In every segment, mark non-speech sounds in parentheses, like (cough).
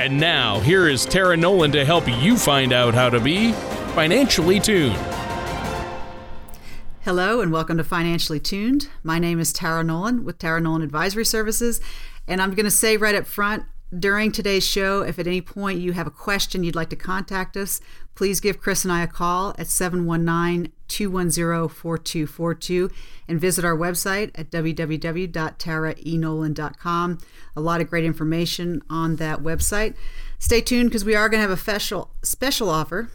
And now, here is Tara Nolan to help you find out how to be financially tuned. Hello, and welcome to Financially Tuned. My name is Tara Nolan with Tara Nolan Advisory Services. And I'm going to say right up front during today's show, if at any point you have a question you'd like to contact us, please give Chris and I a call at 719 210 4242 and visit our website at www.taraenolan.com. A lot of great information on that website. Stay tuned because we are going to have a special special offer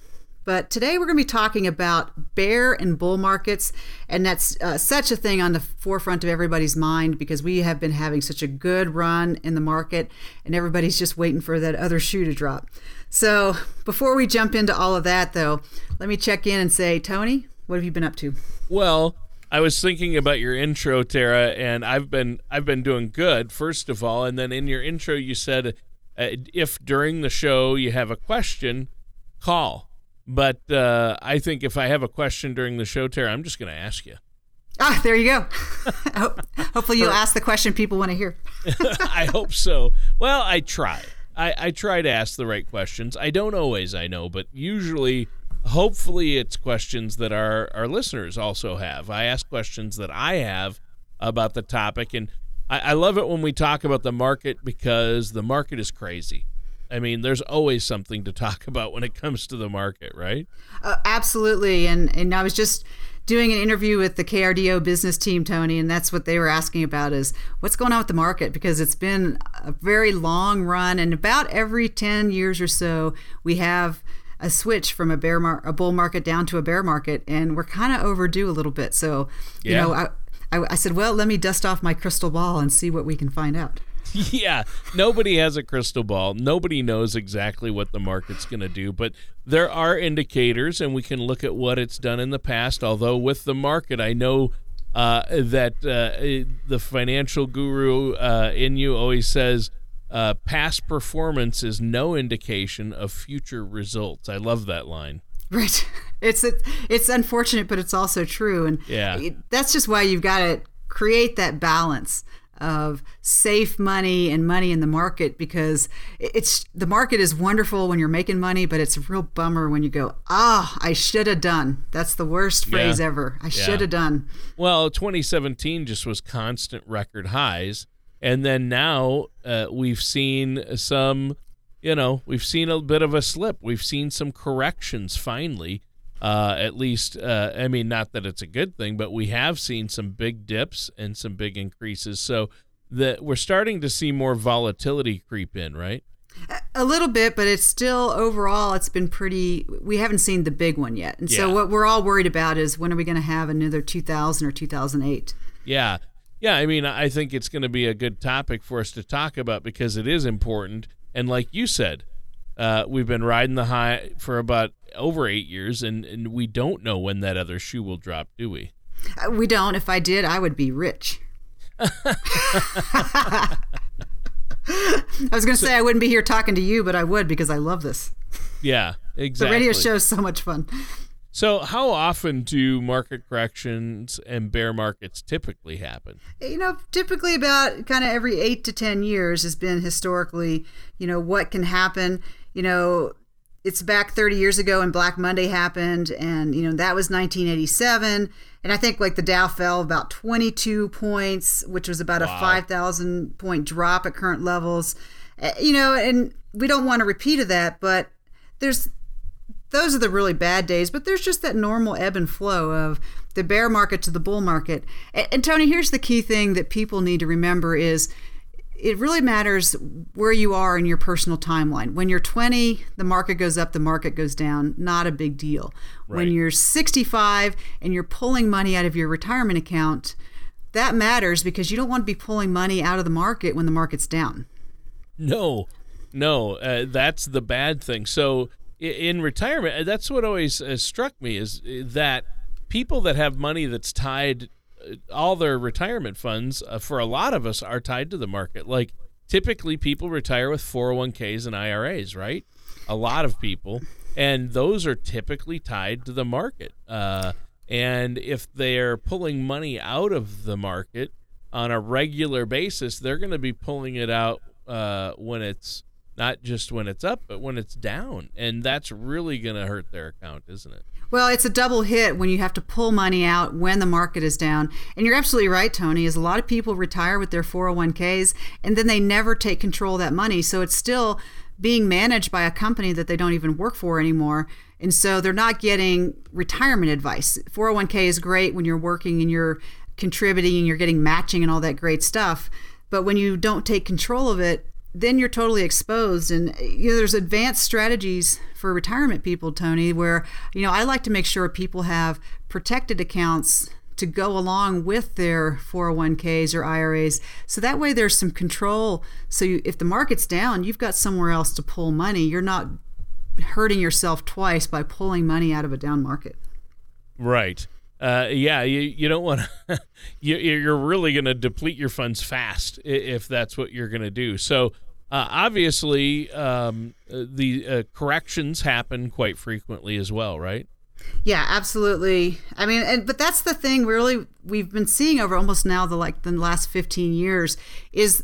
but today we're going to be talking about bear and bull markets, and that's uh, such a thing on the forefront of everybody's mind because we have been having such a good run in the market, and everybody's just waiting for that other shoe to drop. So before we jump into all of that, though, let me check in and say, Tony, what have you been up to? Well, I was thinking about your intro, Tara, and I've been I've been doing good. First of all, and then in your intro, you said uh, if during the show you have a question, call. But uh, I think if I have a question during the show, Tara, I'm just going to ask you. Ah, there you go. (laughs) Hopefully, you'll ask the question people want to hear. (laughs) I hope so. Well, I try. I, I try to ask the right questions. I don't always, I know, but usually, hopefully, it's questions that our, our listeners also have. I ask questions that I have about the topic. And I, I love it when we talk about the market because the market is crazy. I mean, there's always something to talk (laughs) about when it comes to the market, right? Uh, absolutely. And and I was just doing an interview with the KRDO business team, Tony, and that's what they were asking about is what's going on with the market because it's been a very long run, and about every ten years or so, we have a switch from a bear mar- a bull market down to a bear market, and we're kind of overdue a little bit. So, you yeah. know, I, I I said, well, let me dust off my crystal ball and see what we can find out. (laughs) yeah, nobody has a crystal ball. Nobody knows exactly what the market's going to do, but there are indicators, and we can look at what it's done in the past. Although, with the market, I know uh, that uh, the financial guru uh, in you always says uh, past performance is no indication of future results. I love that line. Right. (laughs) It's a, it's unfortunate, but it's also true, and yeah, that's just why you've got to create that balance of safe money and money in the market because it's the market is wonderful when you're making money, but it's a real bummer when you go, ah, I should have done. That's the worst phrase yeah. ever. I yeah. should have done. Well, 2017 just was constant record highs. And then now uh, we've seen some, you know, we've seen a bit of a slip. We've seen some corrections finally. Uh, at least, uh, I mean, not that it's a good thing, but we have seen some big dips and some big increases. So that we're starting to see more volatility creep in, right? A little bit, but it's still overall, it's been pretty. We haven't seen the big one yet. And yeah. so, what we're all worried about is when are we going to have another 2000 or 2008? Yeah. Yeah. I mean, I think it's going to be a good topic for us to talk about because it is important. And like you said, uh, we've been riding the high for about over eight years, and, and we don't know when that other shoe will drop, do we? Uh, we don't. If I did, I would be rich. (laughs) I was going to so, say I wouldn't be here talking to you, but I would because I love this. Yeah, exactly. (laughs) The radio show is so much fun. So, how often do market corrections and bear markets typically happen? You know, typically about kind of every eight to 10 years has been historically, you know, what can happen you know, it's back 30 years ago and Black Monday happened, and you know that was 1987. And I think like the Dow fell about 22 points, which was about wow. a 5,000 point drop at current levels. Eh, you know, and we don't want a repeat of that, but there's those are the really bad days. But there's just that normal ebb and flow of the bear market to the bull market. And, and Tony, here's the key thing that people need to remember is it really matters where you are in your personal timeline. When you're 20, the market goes up, the market goes down, not a big deal. Right. When you're 65 and you're pulling money out of your retirement account, that matters because you don't want to be pulling money out of the market when the market's down. No, no, uh, that's the bad thing. So in retirement, uh, that's what always uh, struck me is uh, that people that have money that's tied, all their retirement funds for a lot of us are tied to the market. Like typically, people retire with 401ks and IRAs, right? A lot of people, and those are typically tied to the market. Uh, and if they're pulling money out of the market on a regular basis, they're going to be pulling it out uh, when it's not just when it's up, but when it's down. And that's really going to hurt their account, isn't it? Well, it's a double hit when you have to pull money out when the market is down. And you're absolutely right, Tony, is a lot of people retire with their 401ks and then they never take control of that money. So it's still being managed by a company that they don't even work for anymore. And so they're not getting retirement advice. 401k is great when you're working and you're contributing and you're getting matching and all that great stuff. But when you don't take control of it, then you're totally exposed. And you know there's advanced strategies for retirement people tony where you know i like to make sure people have protected accounts to go along with their 401ks or iras so that way there's some control. So you, if the market's down you've got somewhere else to pull money. You're not hurting yourself twice by pulling money out of a down market. Right. Uh, yeah, you, you don't want to. (laughs) you, you're really going to deplete your funds fast if that's what you're going to do. So uh, obviously, um, uh, the uh, corrections happen quite frequently as well, right? Yeah, absolutely. I mean, and, but that's the thing. Really, we've been seeing over almost now the like the last 15 years is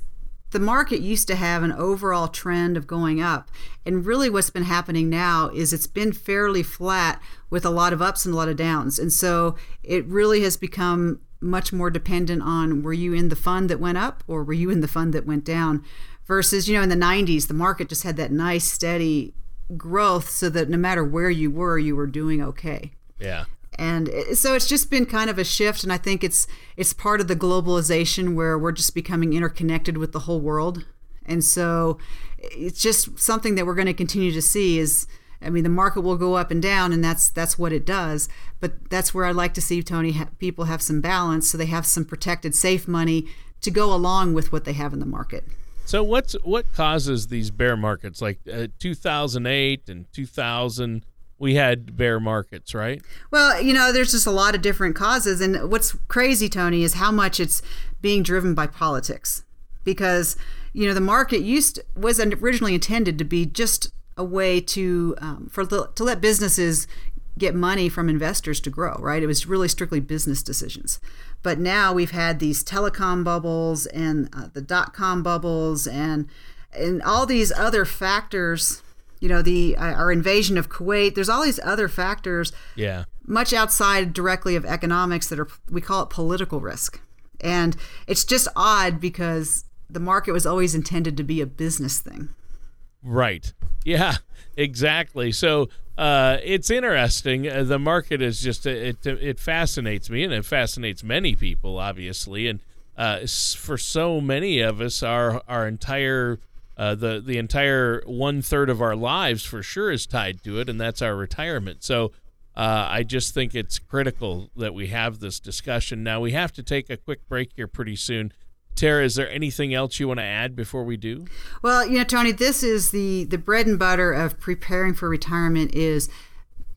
the market used to have an overall trend of going up. And really, what's been happening now is it's been fairly flat with a lot of ups and a lot of downs. And so it really has become much more dependent on were you in the fund that went up or were you in the fund that went down? Versus, you know, in the 90s, the market just had that nice, steady growth so that no matter where you were, you were doing okay. Yeah. And so it's just been kind of a shift and i think it's it's part of the globalization where we're just becoming interconnected with the whole world. And so it's just something that we're going to continue to see is i mean the market will go up and down and that's that's what it does. But that's where I'd like to see tony ha- people have some balance so they have some protected safe money to go along with what they have in the market so what's what causes these bear markets like uh, 2008 and 2000 we had bear markets, right? Well, you know, there's just a lot of different causes. And what's crazy, Tony, is how much it's being driven by politics. Because, you know, the market used was originally intended to be just a way to um, for to let businesses get money from investors to grow, right? It was really strictly business decisions. But now we've had these telecom bubbles and uh, the dot com bubbles and and all these other factors you know the uh, our invasion of Kuwait. There's all these other factors. Yeah. Much outside directly of economics that are we call it political risk, and it's just odd because the market was always intended to be a business thing. Right. Yeah. Exactly. So uh, it's interesting. Uh, the market is just it it fascinates me, and it fascinates many people, obviously, and uh, for so many of us, our our entire uh, the the entire one third of our lives for sure is tied to it, and that's our retirement. So uh, I just think it's critical that we have this discussion. Now we have to take a quick break here pretty soon. Tara, is there anything else you want to add before we do? Well, you know, Tony, this is the the bread and butter of preparing for retirement is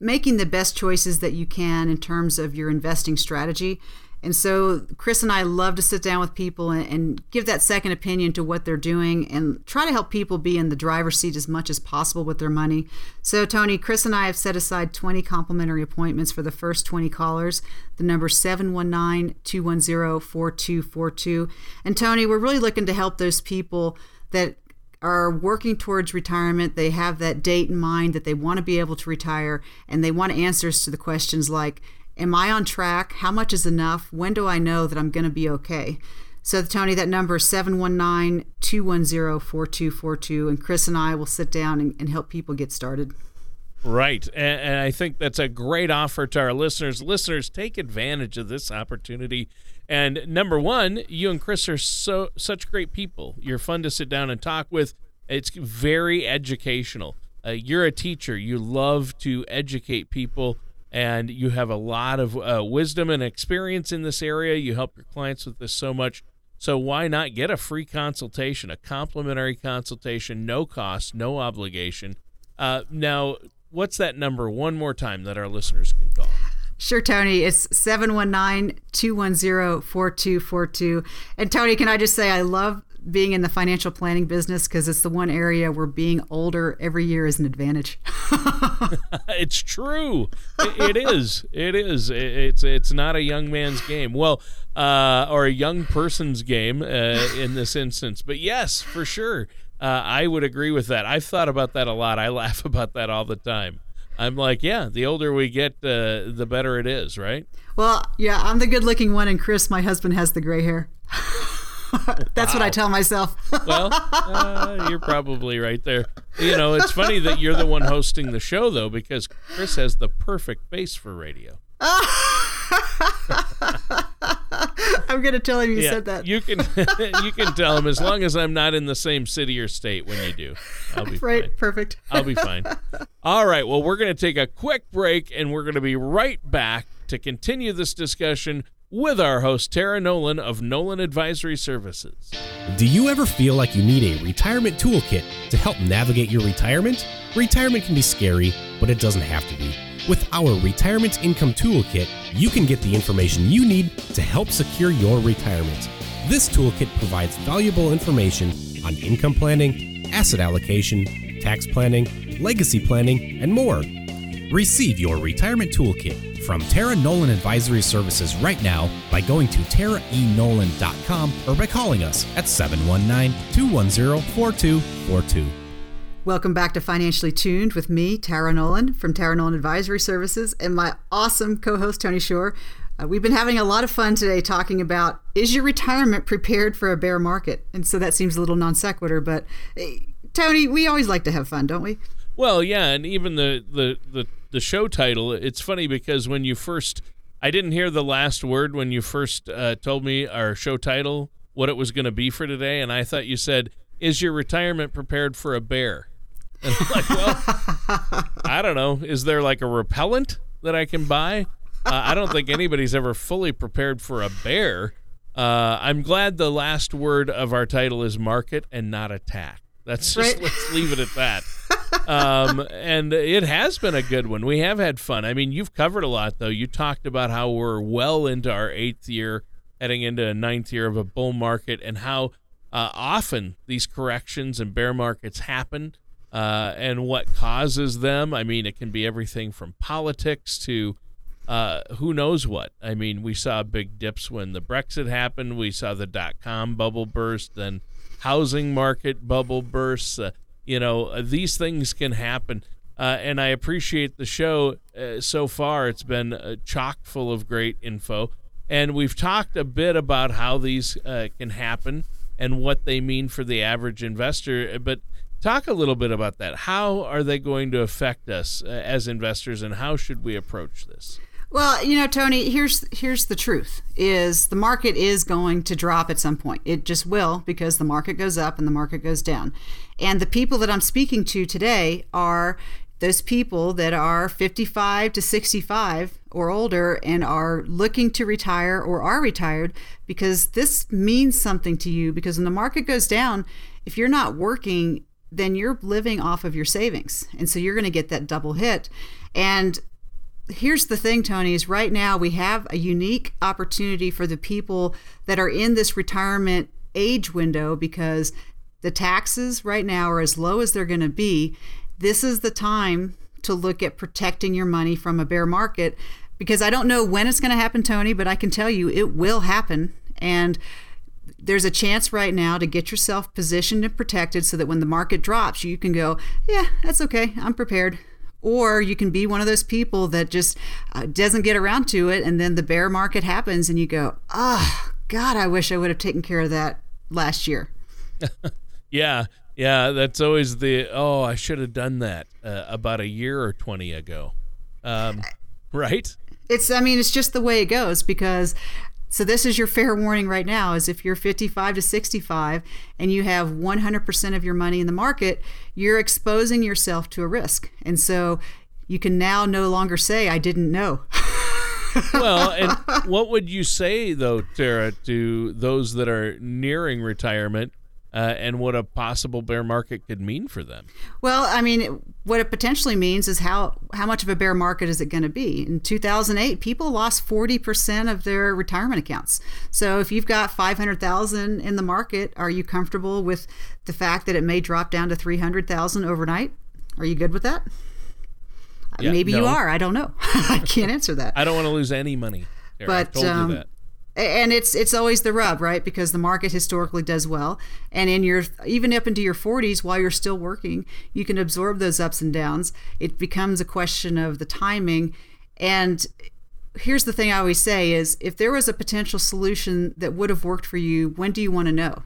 making the best choices that you can in terms of your investing strategy. And so Chris and I love to sit down with people and, and, give that second opinion to what they're doing and try to help people be in the driver's seat as much as possible with their money. So Tony, Chris and I have set aside 20 complimentary appointments for the first 20 callers. The number 719-210-4242. And Tony, we're really looking to help those people that are working towards retirement. They have that date in mind that they want to be able to retire and they want answers to the questions like Am I on track? How much is enough? When do I know that I'm going to be okay? So, Tony, that number is 719 210 4242. And Chris and I will sit down and, and help people get started. Right. And, and, I think that's a great offer to our listeners. Listeners, take advantage of this opportunity. And number one, you and Chris are so such great people. You're fun to sit down and talk with. It's very educational. Uh, you're a teacher. You love to educate people and you have a lot of uh, wisdom and experience in this area. You help your clients with this so much. So why not get a free consultation, a complimentary consultation, no cost, no obligation? Uh, now, what's that number one more time that our listeners can call? Sure, Tony. It's 719 210 4242. And Tony, can I just say I love being in the financial planning business because it's the one area where being older every year is an advantage. (laughs) (laughs) it's true. It, it is. It is. It's it's not a young man's game. Well, uh, or a young person's game uh, in this instance. But yes, for sure, uh, I would agree with that. I've thought about that a lot. I laugh (laughs) about that all the time. I'm like, yeah, the older we get, uh, the better it is, right? Well, yeah, I'm the good looking one, and Chris, my husband, has the gray hair. (laughs) That's wow. what I tell myself. (laughs) well, uh, you're probably right there. You know, it's funny that you're the one hosting the show, though, because Chris has the perfect face for radio. (laughs) (laughs) I'm gonna tell him you yeah, said that. You can (laughs) (laughs) you can tell him as long as I'm not in the same city or state when you do. I'll be right. Fine. Perfect. I'll be fine. All right. Well, we're gonna take a quick break, and we're gonna be right back to continue this discussion with our host, Tara Nolan of Nolan Advisory Services. Do you ever feel like you need a retirement toolkit to help navigate your retirement? Retirement can be scary, but it doesn't have to be. With our Retirement Income Toolkit, you can get the information you need to help secure your retirement. This toolkit provides valuable information on income planning, asset allocation, tax planning, legacy planning, and more. Receive your retirement toolkit from Tara Nolan Advisory Services right now by going to taraenolan.com or by calling us at 719 210 4242. Welcome back to Financially Tuned with me, Tara Nolan from Tara Nolan Advisory Services, and my awesome co host, Tony Shore. Uh, we've been having a lot of fun today talking about is your retirement prepared for a bear market? And so that seems a little non sequitur, but hey, Tony, we always like to have fun, don't we? Well, yeah, and even the, the, the the show title. It's funny because when you first, I didn't hear the last word when you first uh, told me our show title, what it was going to be for today, and I thought you said, "Is your retirement prepared for a bear?" (laughs) And I'm like, well, I don't know. Is there like a repellent that I can buy? Uh, I don't think anybody's ever fully prepared for a bear. Uh, I'm glad the last word of our title is market and not attack. That's just right. let's leave it at that um, and it has been a good one. We have had fun. I mean, you've covered a lot, though. You talked about how we're well into our eighth year, heading into a ninth year of a bull market, and how uh, often these corrections and bear markets happen. Uh, and what causes them. I mean, it can be everything from politics to uh, who knows what. I mean, we saw big dips when the Brexit happened. We saw the dot com bubble burst, then housing market bubble bursts. Uh, you know, uh, these things can happen. Uh, and I appreciate the show so far. It's been chock full of great info. And we've talked a bit about how these can happen and what they mean for the average investor. But talk a little bit about that. How are they going to affect us uh, as investors, and how should we approach this? Well, you know, Tony, here's here's the truth: is the market is going to drop at some point. It just will because the market goes up and the market goes down. And the people that I'm speaking to today are those people that are 55 to 65 or older and are looking to retire or are retired because this means something to you because when the market goes down, if you're not working, then you're living off of your savings. And so you're going to get that double hit. And here's the thing, Tony, is right now we have a unique opportunity for the people that are in this retirement age window because the taxes right now are as low as they're going to be. This is the time to look at protecting your money from a bear market because I don't know when it's going to happen, Tony, but I can tell you it will happen. And there's a chance right now to get yourself positioned and protected so that when the market drops, you can go, yeah, that's okay. I'm prepared. Or you can be one of those people that just uh, doesn't get around to it and then the bear market happens and you go oh god i wish i would have taken care of that last year. (laughs) Yeah yeah that's always the oh i should have done that uh, about a year or 20 ago. Um, right? It's i mean it's just the way it goes because so this is your fair warning right now is if you're 55 to 65 and you have 100% of your money in the market, you're exposing yourself to a risk. And so you can now no longer say I didn't know. (laughs) well, and what would you say though, Tara, to those that are nearing retirement? Uh, and what a possible bear market could mean for them. Well, I mean, what it potentially means is how how much of a bear market is it going to be? In 2008, people lost 40% of their retirement accounts. So if you've got 500,000 in the market, are you comfortable with the fact that it may drop down to 300,000 overnight? Are you good with that? Yeah, Maybe no. you are. I don't know. (laughs) I can't answer that. I don't want to lose any money. but um, and it's it's always the rub, right? Because the market historically does well, and in your even up into your 40s, while you're still working, you can absorb those ups and downs. It becomes a question of the timing, and here's the thing I always say is if there was a potential solution that would have worked for you, when do you want to know?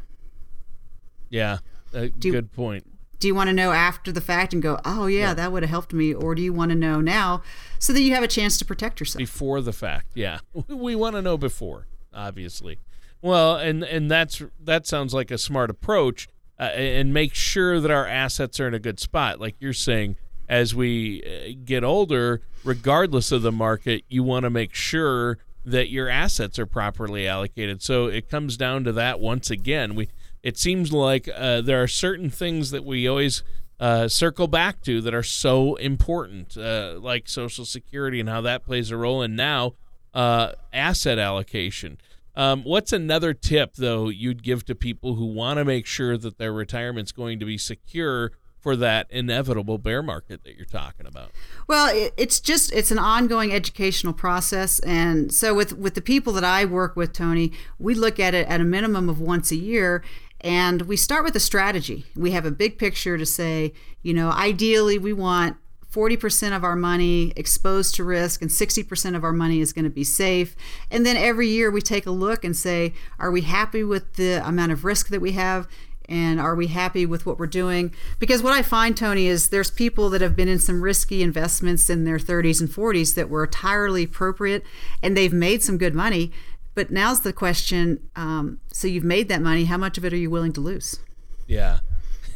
Yeah, good you, point do you want to know after the fact and go, oh, yeah, yeah. that would have helped me? Or do you want to know now so that you have a chance to protect yourself? Before the fact, yeah. (laughs) We want to know before, obviously. Well, and, and that's that sounds like a smart approach uh, and make sure that our assets are in a good spot. Like you're saying, as we uh, get older, regardless of the market, you want to make sure that your assets are properly allocated. So it comes down to that once again. We it seems like uh, there are certain things that we always uh, circle back to that are so important, uh, like Social Security and how that plays a role, and now uh, asset allocation. Um, what's another tip, though, you'd give to people who want to make sure that their retirement's going to be secure for that inevitable bear market that you're talking about? Well, it's just it's an ongoing educational process, and so with with the people that I work with, Tony, we look at it at a minimum of once a year, and we start with a strategy. We have a big picture to say, you know, ideally we want 40% of our money exposed to risk and 60% of our money is going to be safe. And then every year we take a look and say, are we happy with the amount of risk that we have? And are we happy with what we're doing? Because what I find, Tony, is there's people that have been in some risky investments in their 30s and 40s that were entirely appropriate and they've made some good money. But now's the question. Um, so you've made that money. How much of it are you willing to lose? Yeah. (laughs)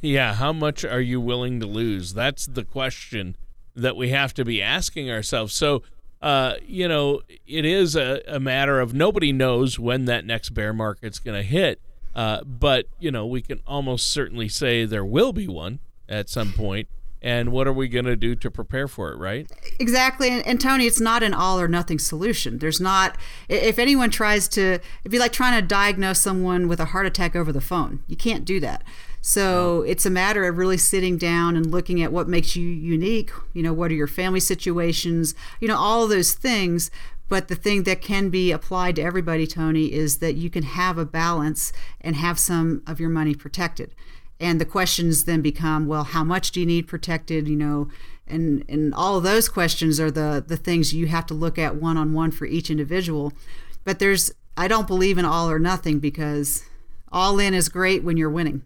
Yeah. How much are you willing to lose? That's the question that we have to be asking ourselves. So, uh, you know, it is a, a matter of nobody knows when that next bear market's going to hit. Uh, but, you know, we can almost certainly say there will be one at some point and what are we going to do to prepare for it right exactly and, and, tony it's not an all or nothing solution there's not if anyone tries to it'd be like trying to diagnose someone with a heart attack over the phone you can't do that so it's a matter of really sitting down and looking at what makes you unique you know what are your family situations you know all those things. But the thing that can be applied to everybody tony is that you can have a balance and have some of your money protected. And the questions then become well how much do you need protected you know? And and all of those questions are the the things you have to look at one on one for each individual. But there's i don't believe in all or nothing because all in is great when you're winning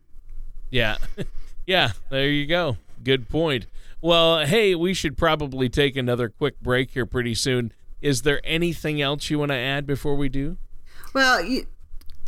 yeah (laughs) yeah there you go good point well hey we should probably take another quick break here pretty soon is there anything else you want to add before we do well you,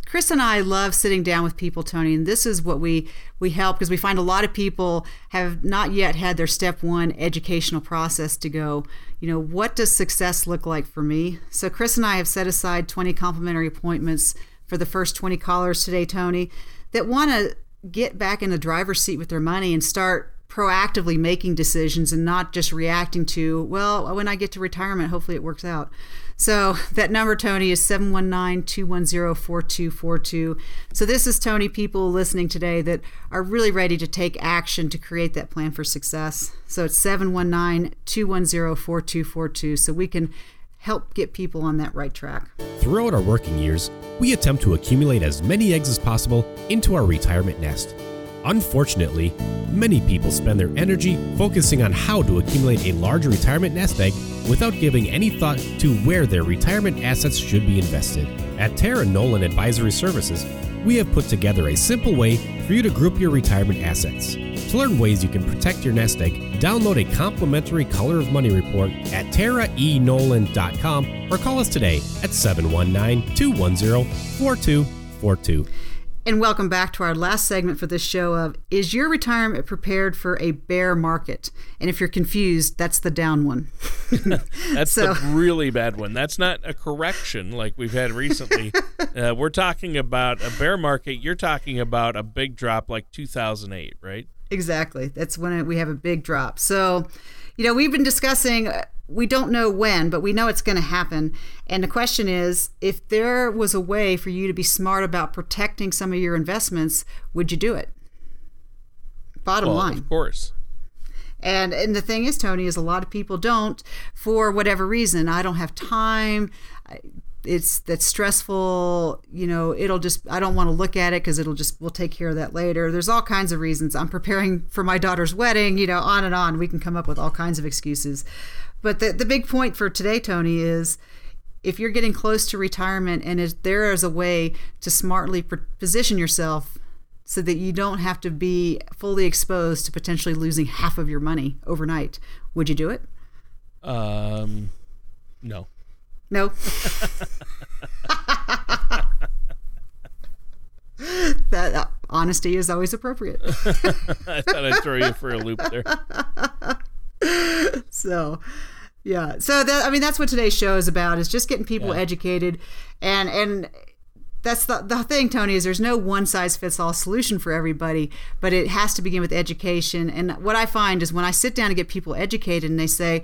Chris and I love sitting down with people, Tony, and this is what we we help because we find a lot of people have not yet had their step one educational process to go. You know, what does success look like for me? So Chris and I have set aside 20 complimentary appointments for the first 20 callers today, Tony, that want to get back in the driver's seat with their money and start proactively making decisions and not just reacting to, well, when I get to retirement, hopefully it works out. So (laughs) that number, Tony, is 719 210 4242. So this is Tony, people listening today that are really ready to take action to create that plan for success. So it's 719 210 4242. So we can help get people on that right track. Throughout our working years, we attempt to accumulate as many eggs as possible into our retirement nest. Unfortunately, many people spend their energy focusing on how to accumulate a large retirement nest egg without giving any thought to where their retirement assets should be invested. At Tara Nolan Advisory Services, we have put together a simple way for you to group your retirement assets. To learn ways you can protect your nest egg, download a complimentary Color of Money report at taraenolan.com or call us today at 719 210 4242. And welcome back to our last segment for this show of Is your retirement prepared for a bear market? And if you're confused, that's the down one. (laughs) that's so. the really bad one. That's not a correction like we've had recently. (laughs) uh, we're talking about a bear market. You're talking about a big drop like 2008, right? Exactly. That's when we have a big drop. So, you know, we've been discussing we don't know when, but we know it's going to happen. And the question is if there was a way for you to be smart about protecting some of your investments, would you do it? Bottom well, line. Of course. And and the thing is, Tony, is a lot of people don't for whatever reason. I don't have time. It's that's stressful. You know, it'll just I don't want to look at it because it'll just we'll take care of that later. There's all kinds of reasons. I'm preparing for my daughter's wedding. You know, on and on. We can come up with all kinds of excuses. But the, the big point for today, Tony, is if you're getting close to retirement and is, there is a way to smartly position yourself so that you don't have to be fully exposed to potentially losing half of your money overnight, would you do it? Um, no. No. (laughs) that uh, honesty is always appropriate. (laughs) I thought I'd throw you for a loop there. (laughs) so yeah so that i mean that's what today's show is about is just getting people yeah. educated and and that's the, the thing tony is there's no one size fits all solution for everybody but it has to begin with education and what i find is when i sit down and get people educated and they say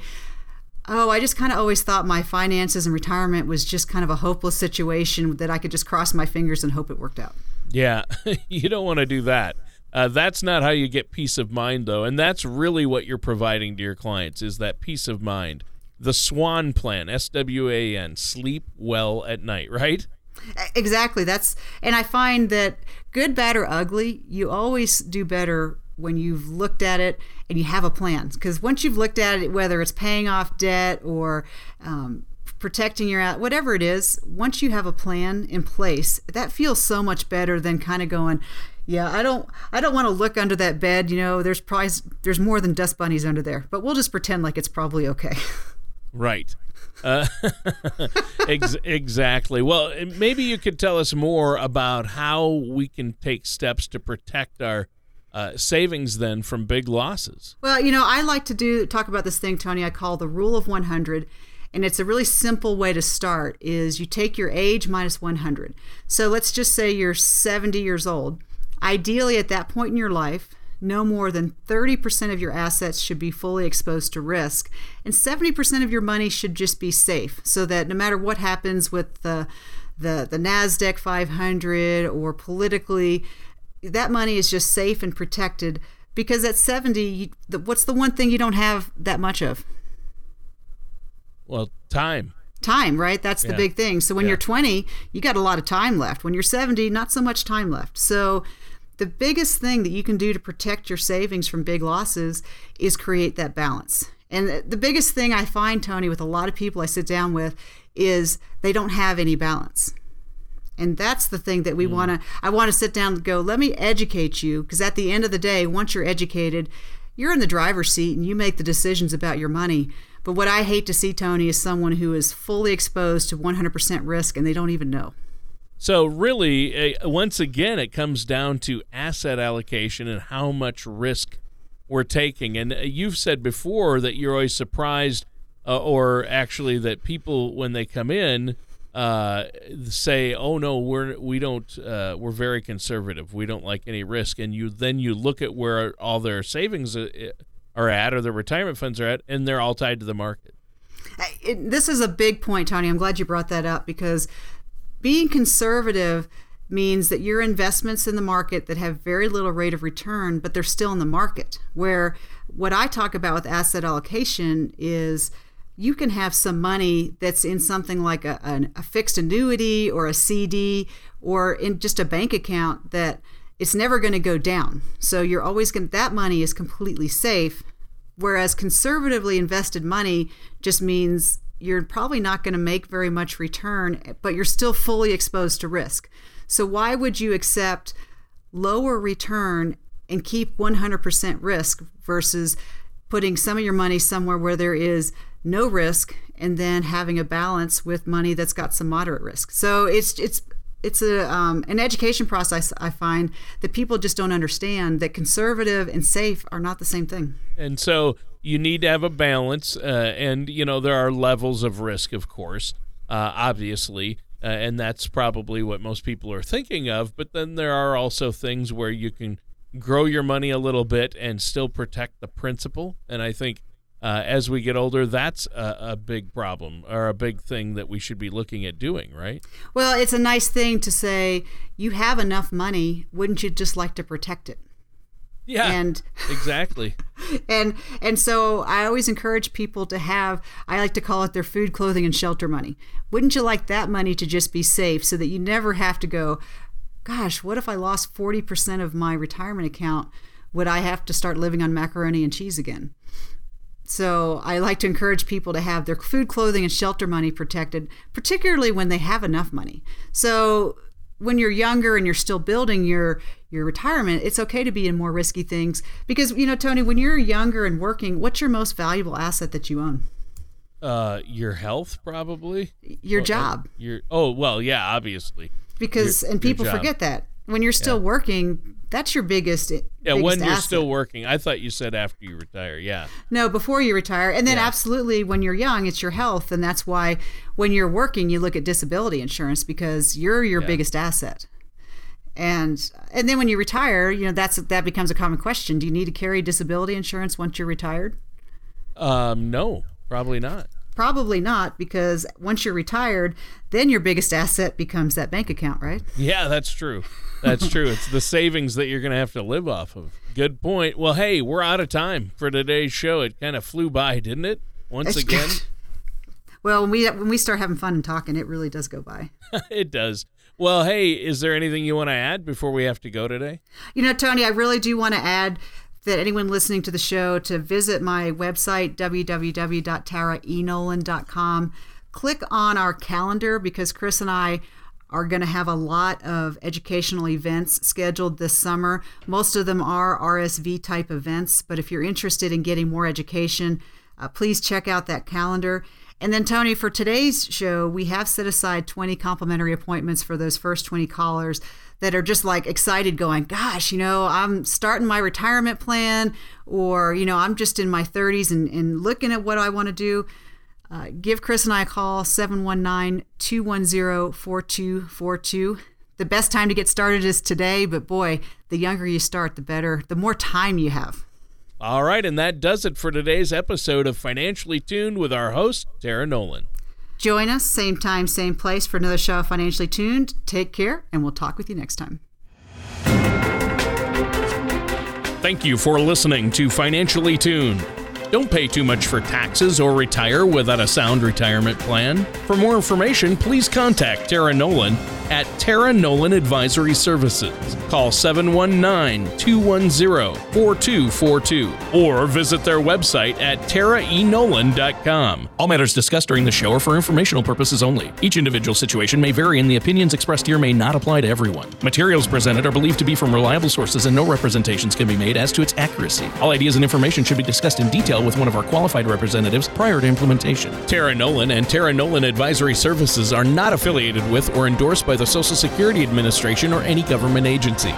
oh i just kind of always thought my finances and retirement was just kind of a hopeless situation that i could just cross my fingers and hope it worked out yeah (laughs) you don't want to do that uh, that's not how you get peace of mind, though, and that's really what you're providing to your clients is that peace of mind. The SWAN plan, S W A N, sleep well at night, right? Exactly. That's and I find that good, bad, or ugly, you always do better when you've looked at it and you have a plan. Because once you've looked at it, whether it's paying off debt or um, protecting your whatever it is, once you have a plan in place, that feels so much better than kind of going, yeah, I don't I don't want to look under that bed, you know, there's probably there's more than dust bunnies under there, but we'll just pretend like it's probably okay. Right. Uh, (laughs) ex- exactly. Well, maybe you could tell us more about how we can take steps to protect our uh, savings then from big losses. Well, you know, I like to do talk about this thing, Tony. I call the rule of 100, and it's a really simple way to start. Is you take your age minus 100. So let's just say you're 70 years old. Ideally, at that point in your life, no more than 30% of your assets should be fully exposed to risk, and 70% of your money should just be safe so that no matter what happens with the, the, the NASDAQ 500 or politically, that money is just safe and protected because at 70, what's the one thing you don't have that much of? Well, time time, right? That's the yeah. big thing. So when yeah. you're 20, you got a lot of time left. When you're 70, not so much time left. So the biggest thing that you can do to protect your savings from big losses is create that balance. And the biggest thing I find, Tony, with a lot of people I sit down with is they don't have any balance. And that's the thing that we mm. want to, I want to sit down and go, let me educate you. Because at the end of the day, once you're educated, you're in the driver's seat and you make the decisions about your money. But what I hate to see, Tony, is someone who is fully exposed to 100% risk and they don't even know. So, really, once again, it comes down to asset allocation and how much risk we're taking. And uh, you've said before that you're always surprised, uh, or actually, that people, when they come in, uh, say, "Oh no, we're we don't uh, we're very conservative. We don't like any risk." And you then you look at where all their savings uh, are at, or their retirement funds are at, and they're all tied to the market. It, this is a big point, Tony. I'm glad you brought that up because being conservative means that your investments in the market that have very little rate of return, but they're still in the market. Where what I talk about with asset allocation is you can have some money that's in something like a, a, a fixed annuity or a CD or in just a bank account that it's never going to go down. So you're always going that money is completely safe. Whereas conservatively invested money just means you're probably not going to make very much return, but you're still fully exposed to risk. So, why would you accept lower return and keep 100% risk versus putting some of your money somewhere where there is no risk and then having a balance with money that's got some moderate risk? So, it's, it's, it's a um, an education process. I find that people just don't understand that conservative and safe are not the same thing. And so you need to have a balance, uh, and you know there are levels of risk, of course, uh, obviously, uh, and that's probably what most people are thinking of. But then there are also things where you can grow your money a little bit and still protect the principal. And I think uh, as we get older, that's a, a, big problem or a big thing that we should be looking at doing, right? Well, it's a nice thing to say, you have enough money. Wouldn't you just like to protect it? Yeah. And (laughs) exactly. and and so I always encourage people to have I like to call it their food, clothing and shelter money. Wouldn't you like that money to just be safe so that you never have to go, gosh, what if I lost 40% of my retirement account? Would I have to start living on macaroni and cheese again? So I like to encourage people to have their food, clothing, and shelter money protected, particularly when they have enough money. So when you're younger and you're still building your your retirement, it's okay to be in more risky things because you know, Tony, when you're younger and working, what's your most valuable asset that you own? Uh, your health, probably. Your oh, job. Your oh well, yeah, obviously. Because your, and people forget that when you're still yeah. working, that's your biggest. Yeah, biggest when you're asset. still working. I thought you said after you retire. Yeah. No, before you retire, and then yeah. absolutely when you're young, it's your health, and that's why when you're working, you look at disability insurance because you're your yeah. biggest asset. And and then when you retire, you know that's that becomes a common question. Do you need to carry disability insurance once you're retired? Um, no, probably not. Probably not, because once you're retired, then your biggest asset becomes that bank account, right? Yeah, that's true. That's true. It's the savings that you're going to have to live off of. Good point. Well, hey, we're out of time for today's show. It kind of flew by, didn't it? Once again. well, when we when we start having fun and talking, it really does go by. (laughs) it does. Well, hey, is there anything you want to add before we have to go today? You know, Tony, I really do want to add that anyone listening to the show to visit my website, www.taraenolan.com. Click on our calendar because Chris and I are going to have a lot of educational events scheduled this summer. Most of them are RSV type events, but if you're interested in getting more education, uh, please check out that calendar. And then, Tony, for today's show, we have set aside 20 complimentary appointments for those first 20 callers that are just like excited going, gosh, you know, I'm starting my retirement plan, or, you know, I'm just in my 30s and, and looking at what I want to do. Uh, give Chris and I a call, 719 210 4242. The best time to get started is today, but boy, the younger you start, the better, the more time you have. All right, and that does it for today's episode of Financially Tuned with our host, Tara Nolan. Join us, same time, same place, for another show of Financially Tuned. Take care, and we'll talk with you next time. Thank you for listening to Financially Tuned. Don't pay too much for taxes or retire without a sound retirement plan. For more information, please contact Tara Nolan at Tara Nolan Advisory Services. Call 719 210 4242 or visit their website at taraenolan.com. All matters discussed during the show are for informational purposes only. Each individual situation may vary, and the opinions expressed here may not apply to everyone. Materials presented are believed to be from reliable sources, and no representations can be made as to its accuracy. All ideas and information should be discussed in detail with one of our qualified representatives prior to implementation. Tara Nolan and Tara Nolan Advisory Services are not affiliated with or endorsed by the Social Security Administration or any government agency.